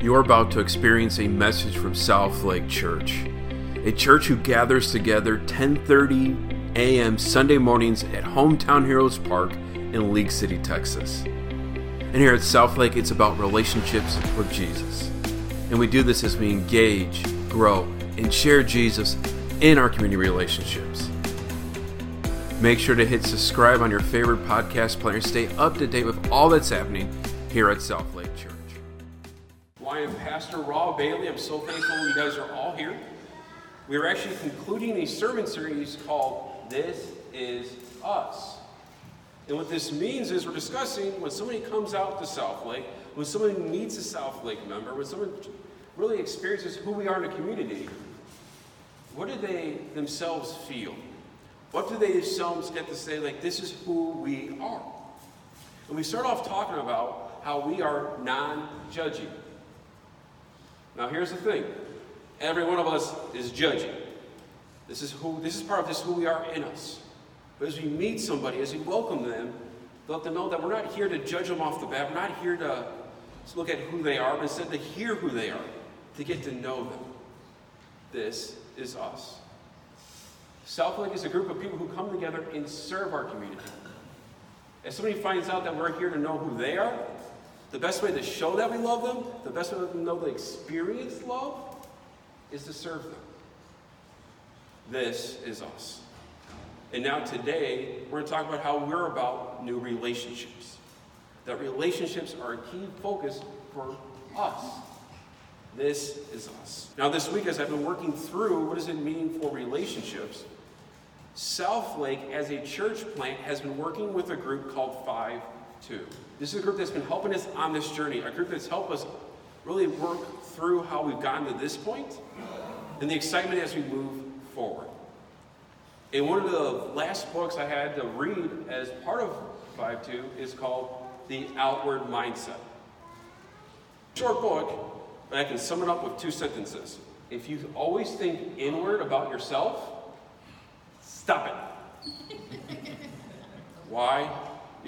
You're about to experience a message from South Lake Church, a church who gathers together 10:30 a.m. Sunday mornings at Hometown Heroes Park in League City, Texas. And here at South Lake, it's about relationships with Jesus. And we do this as we engage, grow, and share Jesus in our community relationships. Make sure to hit subscribe on your favorite podcast player. Stay up to date with all that's happening here at South Lake Am Pastor Raw Bailey. I'm so thankful you guys are all here. We are actually concluding a sermon series called This Is Us. And what this means is we're discussing when somebody comes out to South Lake, when somebody meets a South Lake member, when someone really experiences who we are in a community, what do they themselves feel? What do they themselves get to say, like, this is who we are? And we start off talking about how we are non judging. Now, here's the thing every one of us is judging. This is, who, this is part of this who we are in us. But as we meet somebody, as we welcome them, let them know that we're not here to judge them off the bat. We're not here to look at who they are, but instead to hear who they are, to get to know them. This is us. South Lake is a group of people who come together and serve our community. As somebody finds out that we're here to know who they are, the best way to show that we love them, the best way to know they experience love, is to serve them. This is us. And now today, we're going to talk about how we're about new relationships. That relationships are a key focus for us. This is us. Now, this week, as I've been working through what does it mean for relationships, South Lake, as a church plant, has been working with a group called 5 2. This is a group that's been helping us on this journey, a group that's helped us really work through how we've gotten to this point and the excitement as we move forward. And one of the last books I had to read as part of 5 2 is called The Outward Mindset. Short book, but I can sum it up with two sentences. If you always think inward about yourself, stop it. Why?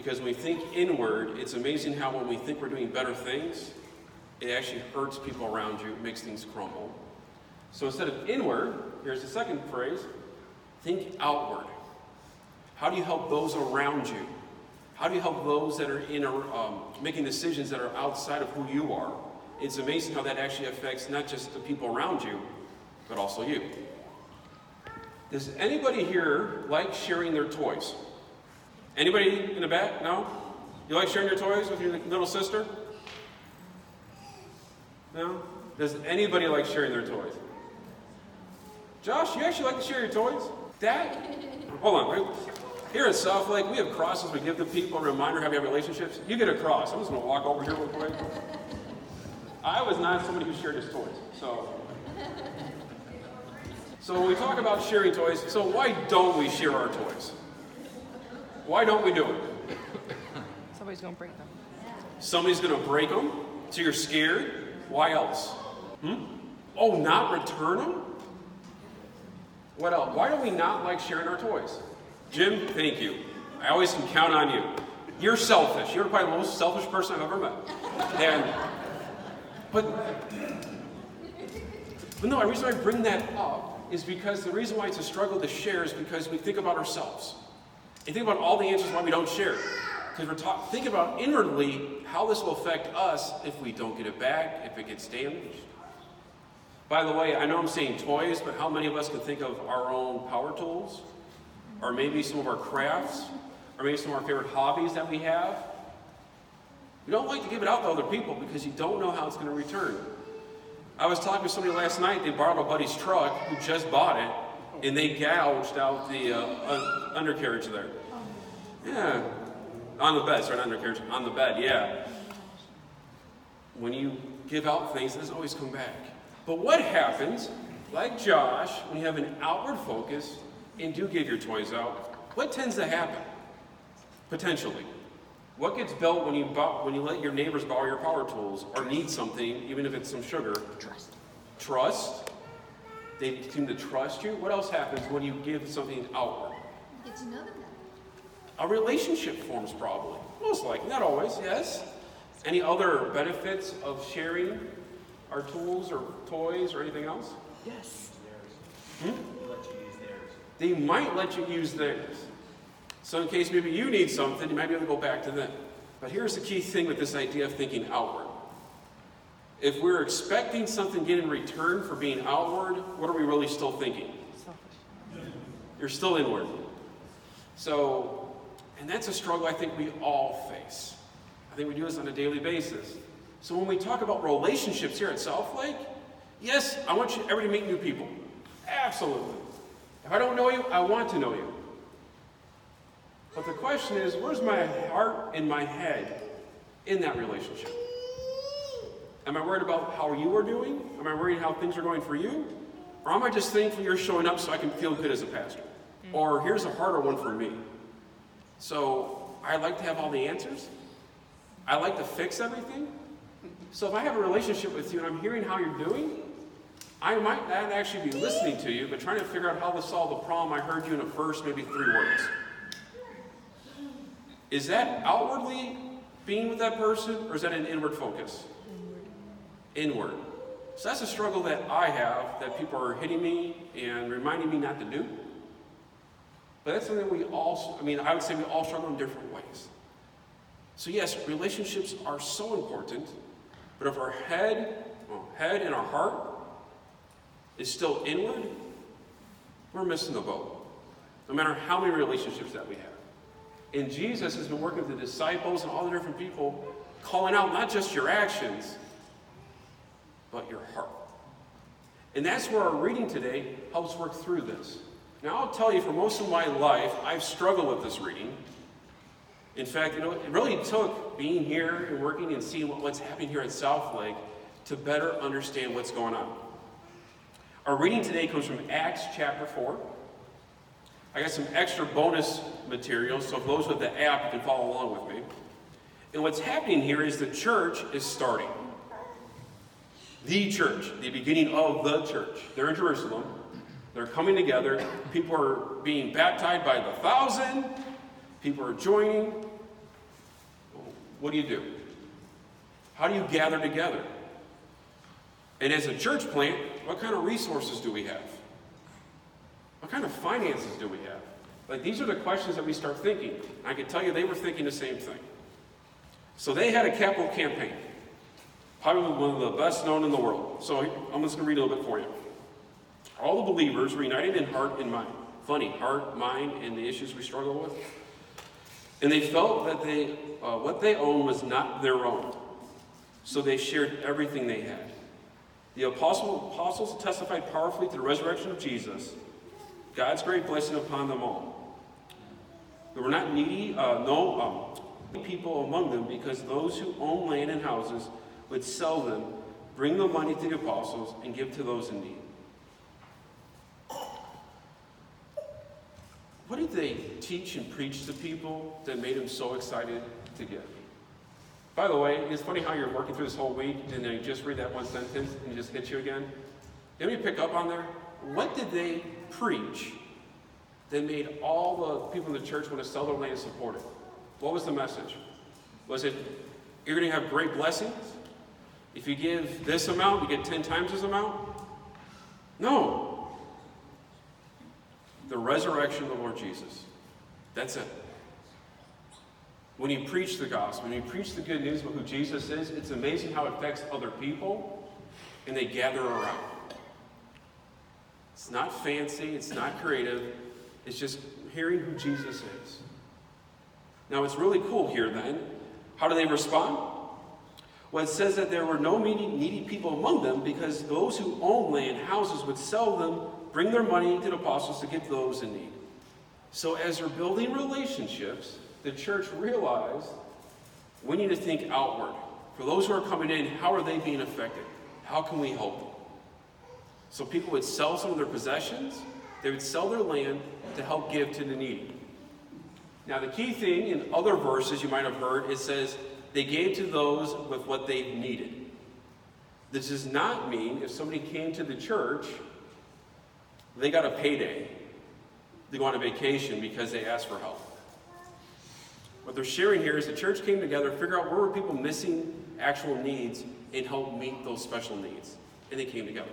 Because when we think inward, it's amazing how when we think we're doing better things, it actually hurts people around you, makes things crumble. So instead of inward, here's the second phrase think outward. How do you help those around you? How do you help those that are in a, um, making decisions that are outside of who you are? It's amazing how that actually affects not just the people around you, but also you. Does anybody here like sharing their toys? Anybody in the back? No? You like sharing your toys with your little sister? No? Does anybody like sharing their toys? Josh, you actually like to share your toys? Dad? Hold on. Right? Here at South Lake, we have crosses we give to people, a reminder how we have relationships. You get a cross. I'm just going to walk over here real quick. I was not somebody who shared his toys. So, so when we talk about sharing toys, so why don't we share our toys? Why don't we do it? Somebody's gonna break them. Somebody's going to break them, so you're scared. Why else? Hmm? Oh, not return them? What else? Why do we not like sharing our toys? Jim, thank you. I always can count on you. You're selfish. You're probably the most selfish person I've ever met. And, but, but no, the reason I bring that up is because the reason why it's a struggle to share is because we think about ourselves. And think about all the answers why we don't share. Because we're talking, think about inwardly how this will affect us if we don't get it back, if it gets damaged. By the way, I know I'm saying toys, but how many of us can think of our own power tools? Or maybe some of our crafts? Or maybe some of our favorite hobbies that we have? We don't like to give it out to other people because you don't know how it's going to return. I was talking to somebody last night, they borrowed a buddy's truck who just bought it, and they gouged out the uh, undercarriage there. Yeah, on the bed, sorry, undercarriage, on the bed, yeah. When you give out things, it doesn't always come back. But what happens, like Josh, when you have an outward focus and do give your toys out, what tends to happen? Potentially. What gets built when you, when you let your neighbors borrow your power tools or need something, even if it's some sugar? Trust. Trust. They seem to trust you. What else happens when you give something outward? Get to know them better. A relationship forms probably. Most likely, not always, yes. Any other benefits of sharing our tools or toys or anything else? Yes. Hmm? They might let you use theirs. So in case maybe you need something, you might be able to go back to them. But here's the key thing with this idea of thinking outward. If we're expecting something get in return for being outward, what are we really still thinking? Selfish. You're still inward. So, and that's a struggle I think we all face. I think we do this on a daily basis. So when we talk about relationships here at Southlake, yes, I want you everybody to meet new people. Absolutely. If I don't know you, I want to know you. But the question is, where's my heart and my head in that relationship? Am I worried about how you are doing? Am I worried how things are going for you? Or am I just thankful you're showing up so I can feel good as a pastor? Mm. Or here's a harder one for me. So I like to have all the answers. I like to fix everything. So if I have a relationship with you and I'm hearing how you're doing, I might not actually be listening to you, but trying to figure out how to solve the problem I heard you in the first, maybe three words. Is that outwardly being with that person, or is that an inward focus? Inward. So that's a struggle that I have that people are hitting me and reminding me not to do. But that's something we all, I mean, I would say we all struggle in different ways. So, yes, relationships are so important, but if our head, well, head and our heart is still inward, we're missing the boat. No matter how many relationships that we have. And Jesus has been working with the disciples and all the different people, calling out not just your actions, but your heart. And that's where our reading today helps work through this. Now, I'll tell you, for most of my life, I've struggled with this reading. In fact, you know, it really took being here and working and seeing what's happening here at South Lake to better understand what's going on. Our reading today comes from Acts chapter 4. I got some extra bonus material, so for those with the app, you can follow along with me. And what's happening here is the church is starting. The church, the beginning of the church. They're in Jerusalem. They're coming together. People are being baptized by the thousand. People are joining. What do you do? How do you gather together? And as a church plant, what kind of resources do we have? What kind of finances do we have? Like, these are the questions that we start thinking. I can tell you they were thinking the same thing. So they had a capital campaign, probably one of the best known in the world. So I'm just going to read a little bit for you. All the believers were united in heart and mind. Funny, heart, mind, and the issues we struggle with. And they felt that they, uh, what they owned was not their own. So they shared everything they had. The apostle, apostles testified powerfully to the resurrection of Jesus God's great blessing upon them all. There were not needy, uh, no um, people among them, because those who own land and houses would sell them, bring the money to the apostles, and give to those in need. What did they teach and preach to people that made them so excited to give? By the way, it's funny how you're working through this whole week and then you just read that one sentence and just hits you again. Let me pick up on there? What did they preach that made all the people in the church want to sell their land and support it? What was the message? Was it, you're going to have great blessings? If you give this amount, you get 10 times this amount? No. The resurrection of the Lord Jesus. That's it. When you preach the gospel, when you preach the good news about who Jesus is, it's amazing how it affects other people and they gather around. It's not fancy, it's not creative, it's just hearing who Jesus is. Now, it's really cool here then. How do they respond? Well, it says that there were no needy people among them because those who owned land, houses, would sell them, bring their money to the apostles to give those in need. So, as they're building relationships, the church realized we need to think outward. For those who are coming in, how are they being affected? How can we help them? So people would sell some of their possessions, they would sell their land to help give to the needy. Now, the key thing in other verses you might have heard, it says they gave to those with what they needed. This does not mean if somebody came to the church, they got a payday. They go on a vacation because they asked for help. What they're sharing here is the church came together, figure out where were people missing actual needs, and help meet those special needs. And they came together.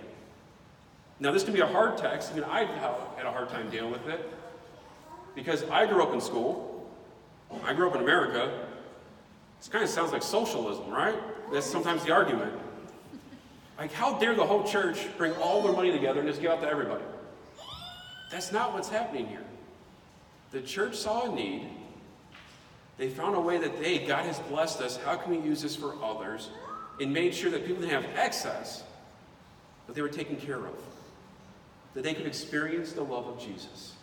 Now, this can be a hard text. I mean, I've had a hard time dealing with it because I grew up in school. I grew up in America. This kind of sounds like socialism, right? That's sometimes the argument. Like, how dare the whole church bring all their money together and just give out to everybody? That's not what's happening here. The church saw a need. They found a way that they, God has blessed us. How can we use this for others? And made sure that people didn't have excess, but they were taken care of. That they could experience the love of Jesus.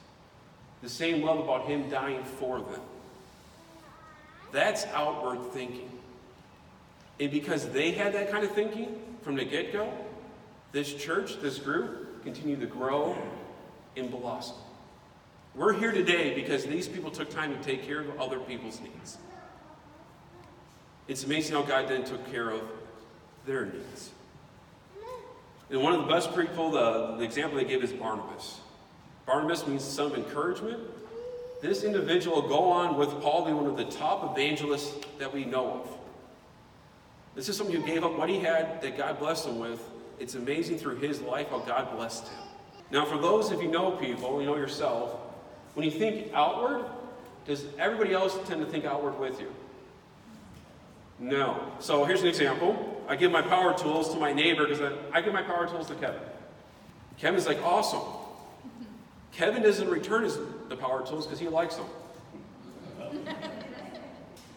The same love about Him dying for them. That's outward thinking. And because they had that kind of thinking from the get go, this church, this group, continued to grow and blossom. We're here today because these people took time to take care of other people's needs. It's amazing how God then took care of their needs. And one of the best people, the, the example they give is Barnabas. Barnabas means of encouragement. This individual will go on with Paul, be one of the top evangelists that we know of. This is someone who gave up what he had that God blessed him with. It's amazing through his life how God blessed him. Now, for those of you know people, you know yourself, when you think outward, does everybody else tend to think outward with you? No. So here's an example. I give my power tools to my neighbor because I, I give my power tools to Kevin. Kevin's like, awesome. Kevin doesn't return his, the power tools because he likes them.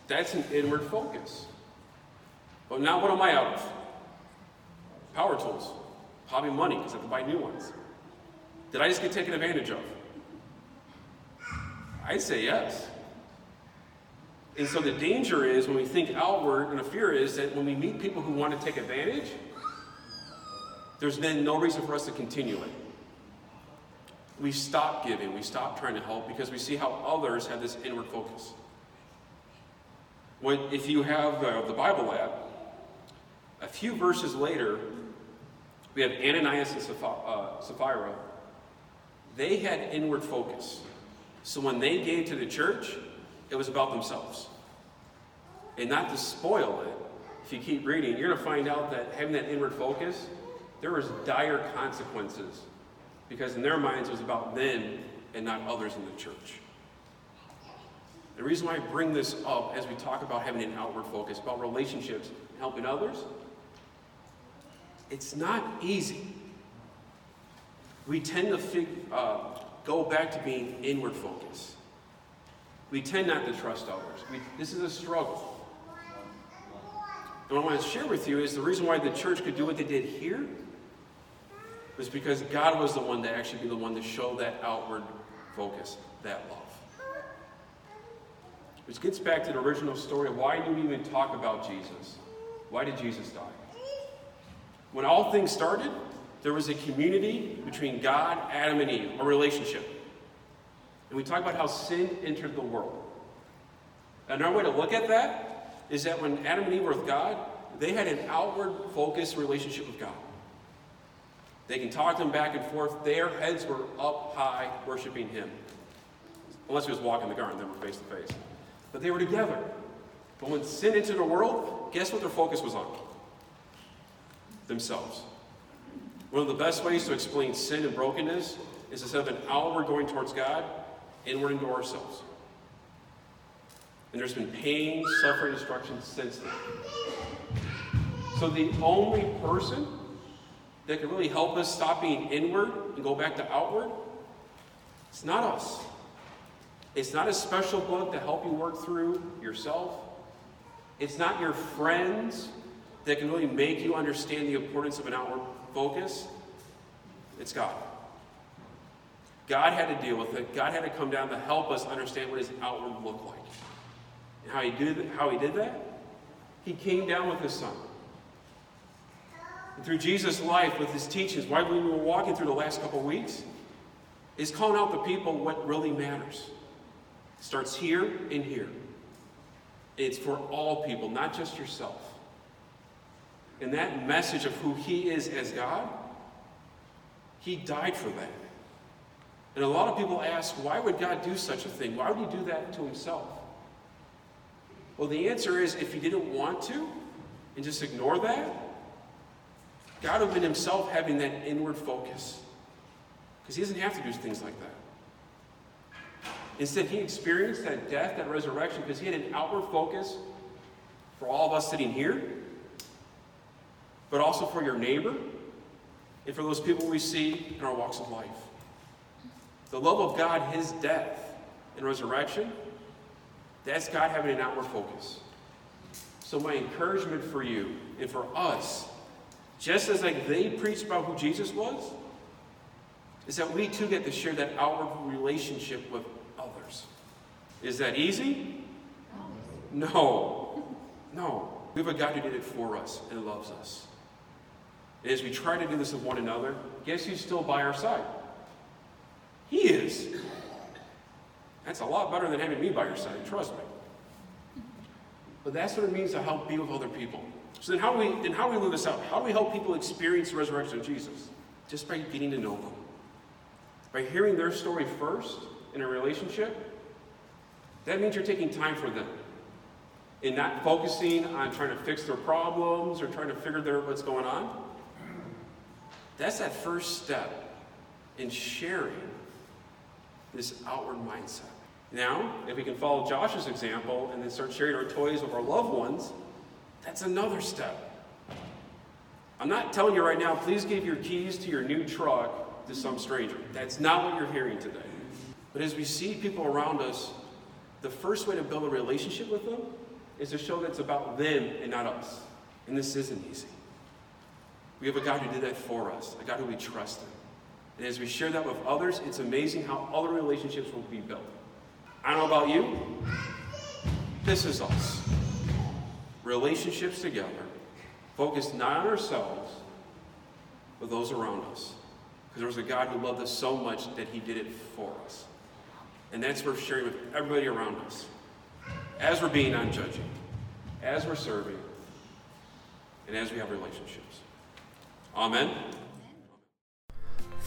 That's an inward focus. But now what am I out of? Power tools. Probably money because I have to buy new ones. Did I just get taken advantage of? I'd say yes. And so the danger is when we think outward, and the fear is that when we meet people who want to take advantage, there's then no reason for us to continue it. We stop giving, we stop trying to help because we see how others have this inward focus. When, if you have uh, the Bible app, a few verses later, we have Ananias and uh, Sapphira. They had inward focus. So when they gave to the church, it was about themselves. And not to spoil it, if you keep reading, you're going to find out that having that inward focus, there was dire consequences. Because in their minds, it was about them and not others in the church. The reason why I bring this up as we talk about having an outward focus, about relationships, helping others, it's not easy. We tend to fig- uh, go back to being inward focused. We tend not to trust others. We, this is a struggle. And what I want to share with you is the reason why the church could do what they did here was because God was the one to actually be the one to show that outward focus, that love. Which gets back to the original story why do we even talk about Jesus? Why did Jesus die? When all things started, there was a community between God, Adam, and Eve, a relationship. And we talk about how sin entered the world. Another way to look at that is that when Adam and Eve were with God, they had an outward focused relationship with God. They can talk to him back and forth. Their heads were up high, worshiping him. Unless he was walking the garden, they were face to face. But they were together. But when sin entered the world, guess what their focus was on? themselves. One of the best ways to explain sin and brokenness is instead of an outward going towards God, inward into ourselves. And there's been pain, suffering, destruction since then. So the only person that can really help us stop being inward and go back to outward, it's not us. It's not a special book to help you work through yourself. It's not your friends that can really make you understand the importance of an outward focus, it's God. God had to deal with it. God had to come down to help us understand what his outward looked like. And how he did, how he did that? He came down with his son. And through Jesus' life, with his teachings, why we were walking through the last couple weeks, is calling out the people what really matters. It starts here and here. It's for all people, not just yourself. And that message of who He is as God, He died for that. And a lot of people ask, why would God do such a thing? Why would He do that to Himself? Well, the answer is if he didn't want to and just ignore that, God would have been himself having that inward focus. Because he doesn't have to do things like that. Instead, he experienced that death, that resurrection, because he had an outward focus for all of us sitting here, but also for your neighbor and for those people we see in our walks of life. The love of God, his death and resurrection, that's God having an outward focus. So, my encouragement for you and for us, just as like they preached about who Jesus was, is that we too get to share that outward relationship with others. Is that easy? No. No. We have a God who did it for us and loves us. And as we try to do this with one another, guess who's still by our side? He is. That's a lot better than having me by your side, trust me. But that's what it means to help be with other people. So then how do we then how do we live this out? How do we help people experience the resurrection of Jesus? Just by getting to know them. By hearing their story first in a relationship, that means you're taking time for them. And not focusing on trying to fix their problems or trying to figure their what's going on. That's that first step in sharing this outward mindset. Now, if we can follow Josh's example and then start sharing our toys with our loved ones, that's another step. I'm not telling you right now, please give your keys to your new truck to some stranger. That's not what you're hearing today. But as we see people around us, the first way to build a relationship with them is to show that it's about them and not us. And this isn't easy. We have a God who did that for us, a God who we trust in. And as we share that with others, it's amazing how other relationships will be built. I don't know about you. This is us. Relationships together, focused not on ourselves, but those around us. Because there was a God who loved us so much that he did it for us. And that's worth sharing with everybody around us. As we're being unjudging, as we're serving, and as we have relationships. Amen.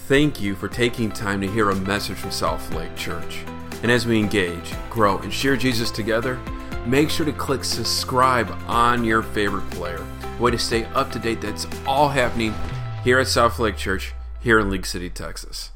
Thank you for taking time to hear a message from South Lake Church. And as we engage, grow, and share Jesus together, make sure to click subscribe on your favorite player. Way to stay up to date that's all happening here at South Lake Church, here in League City, Texas.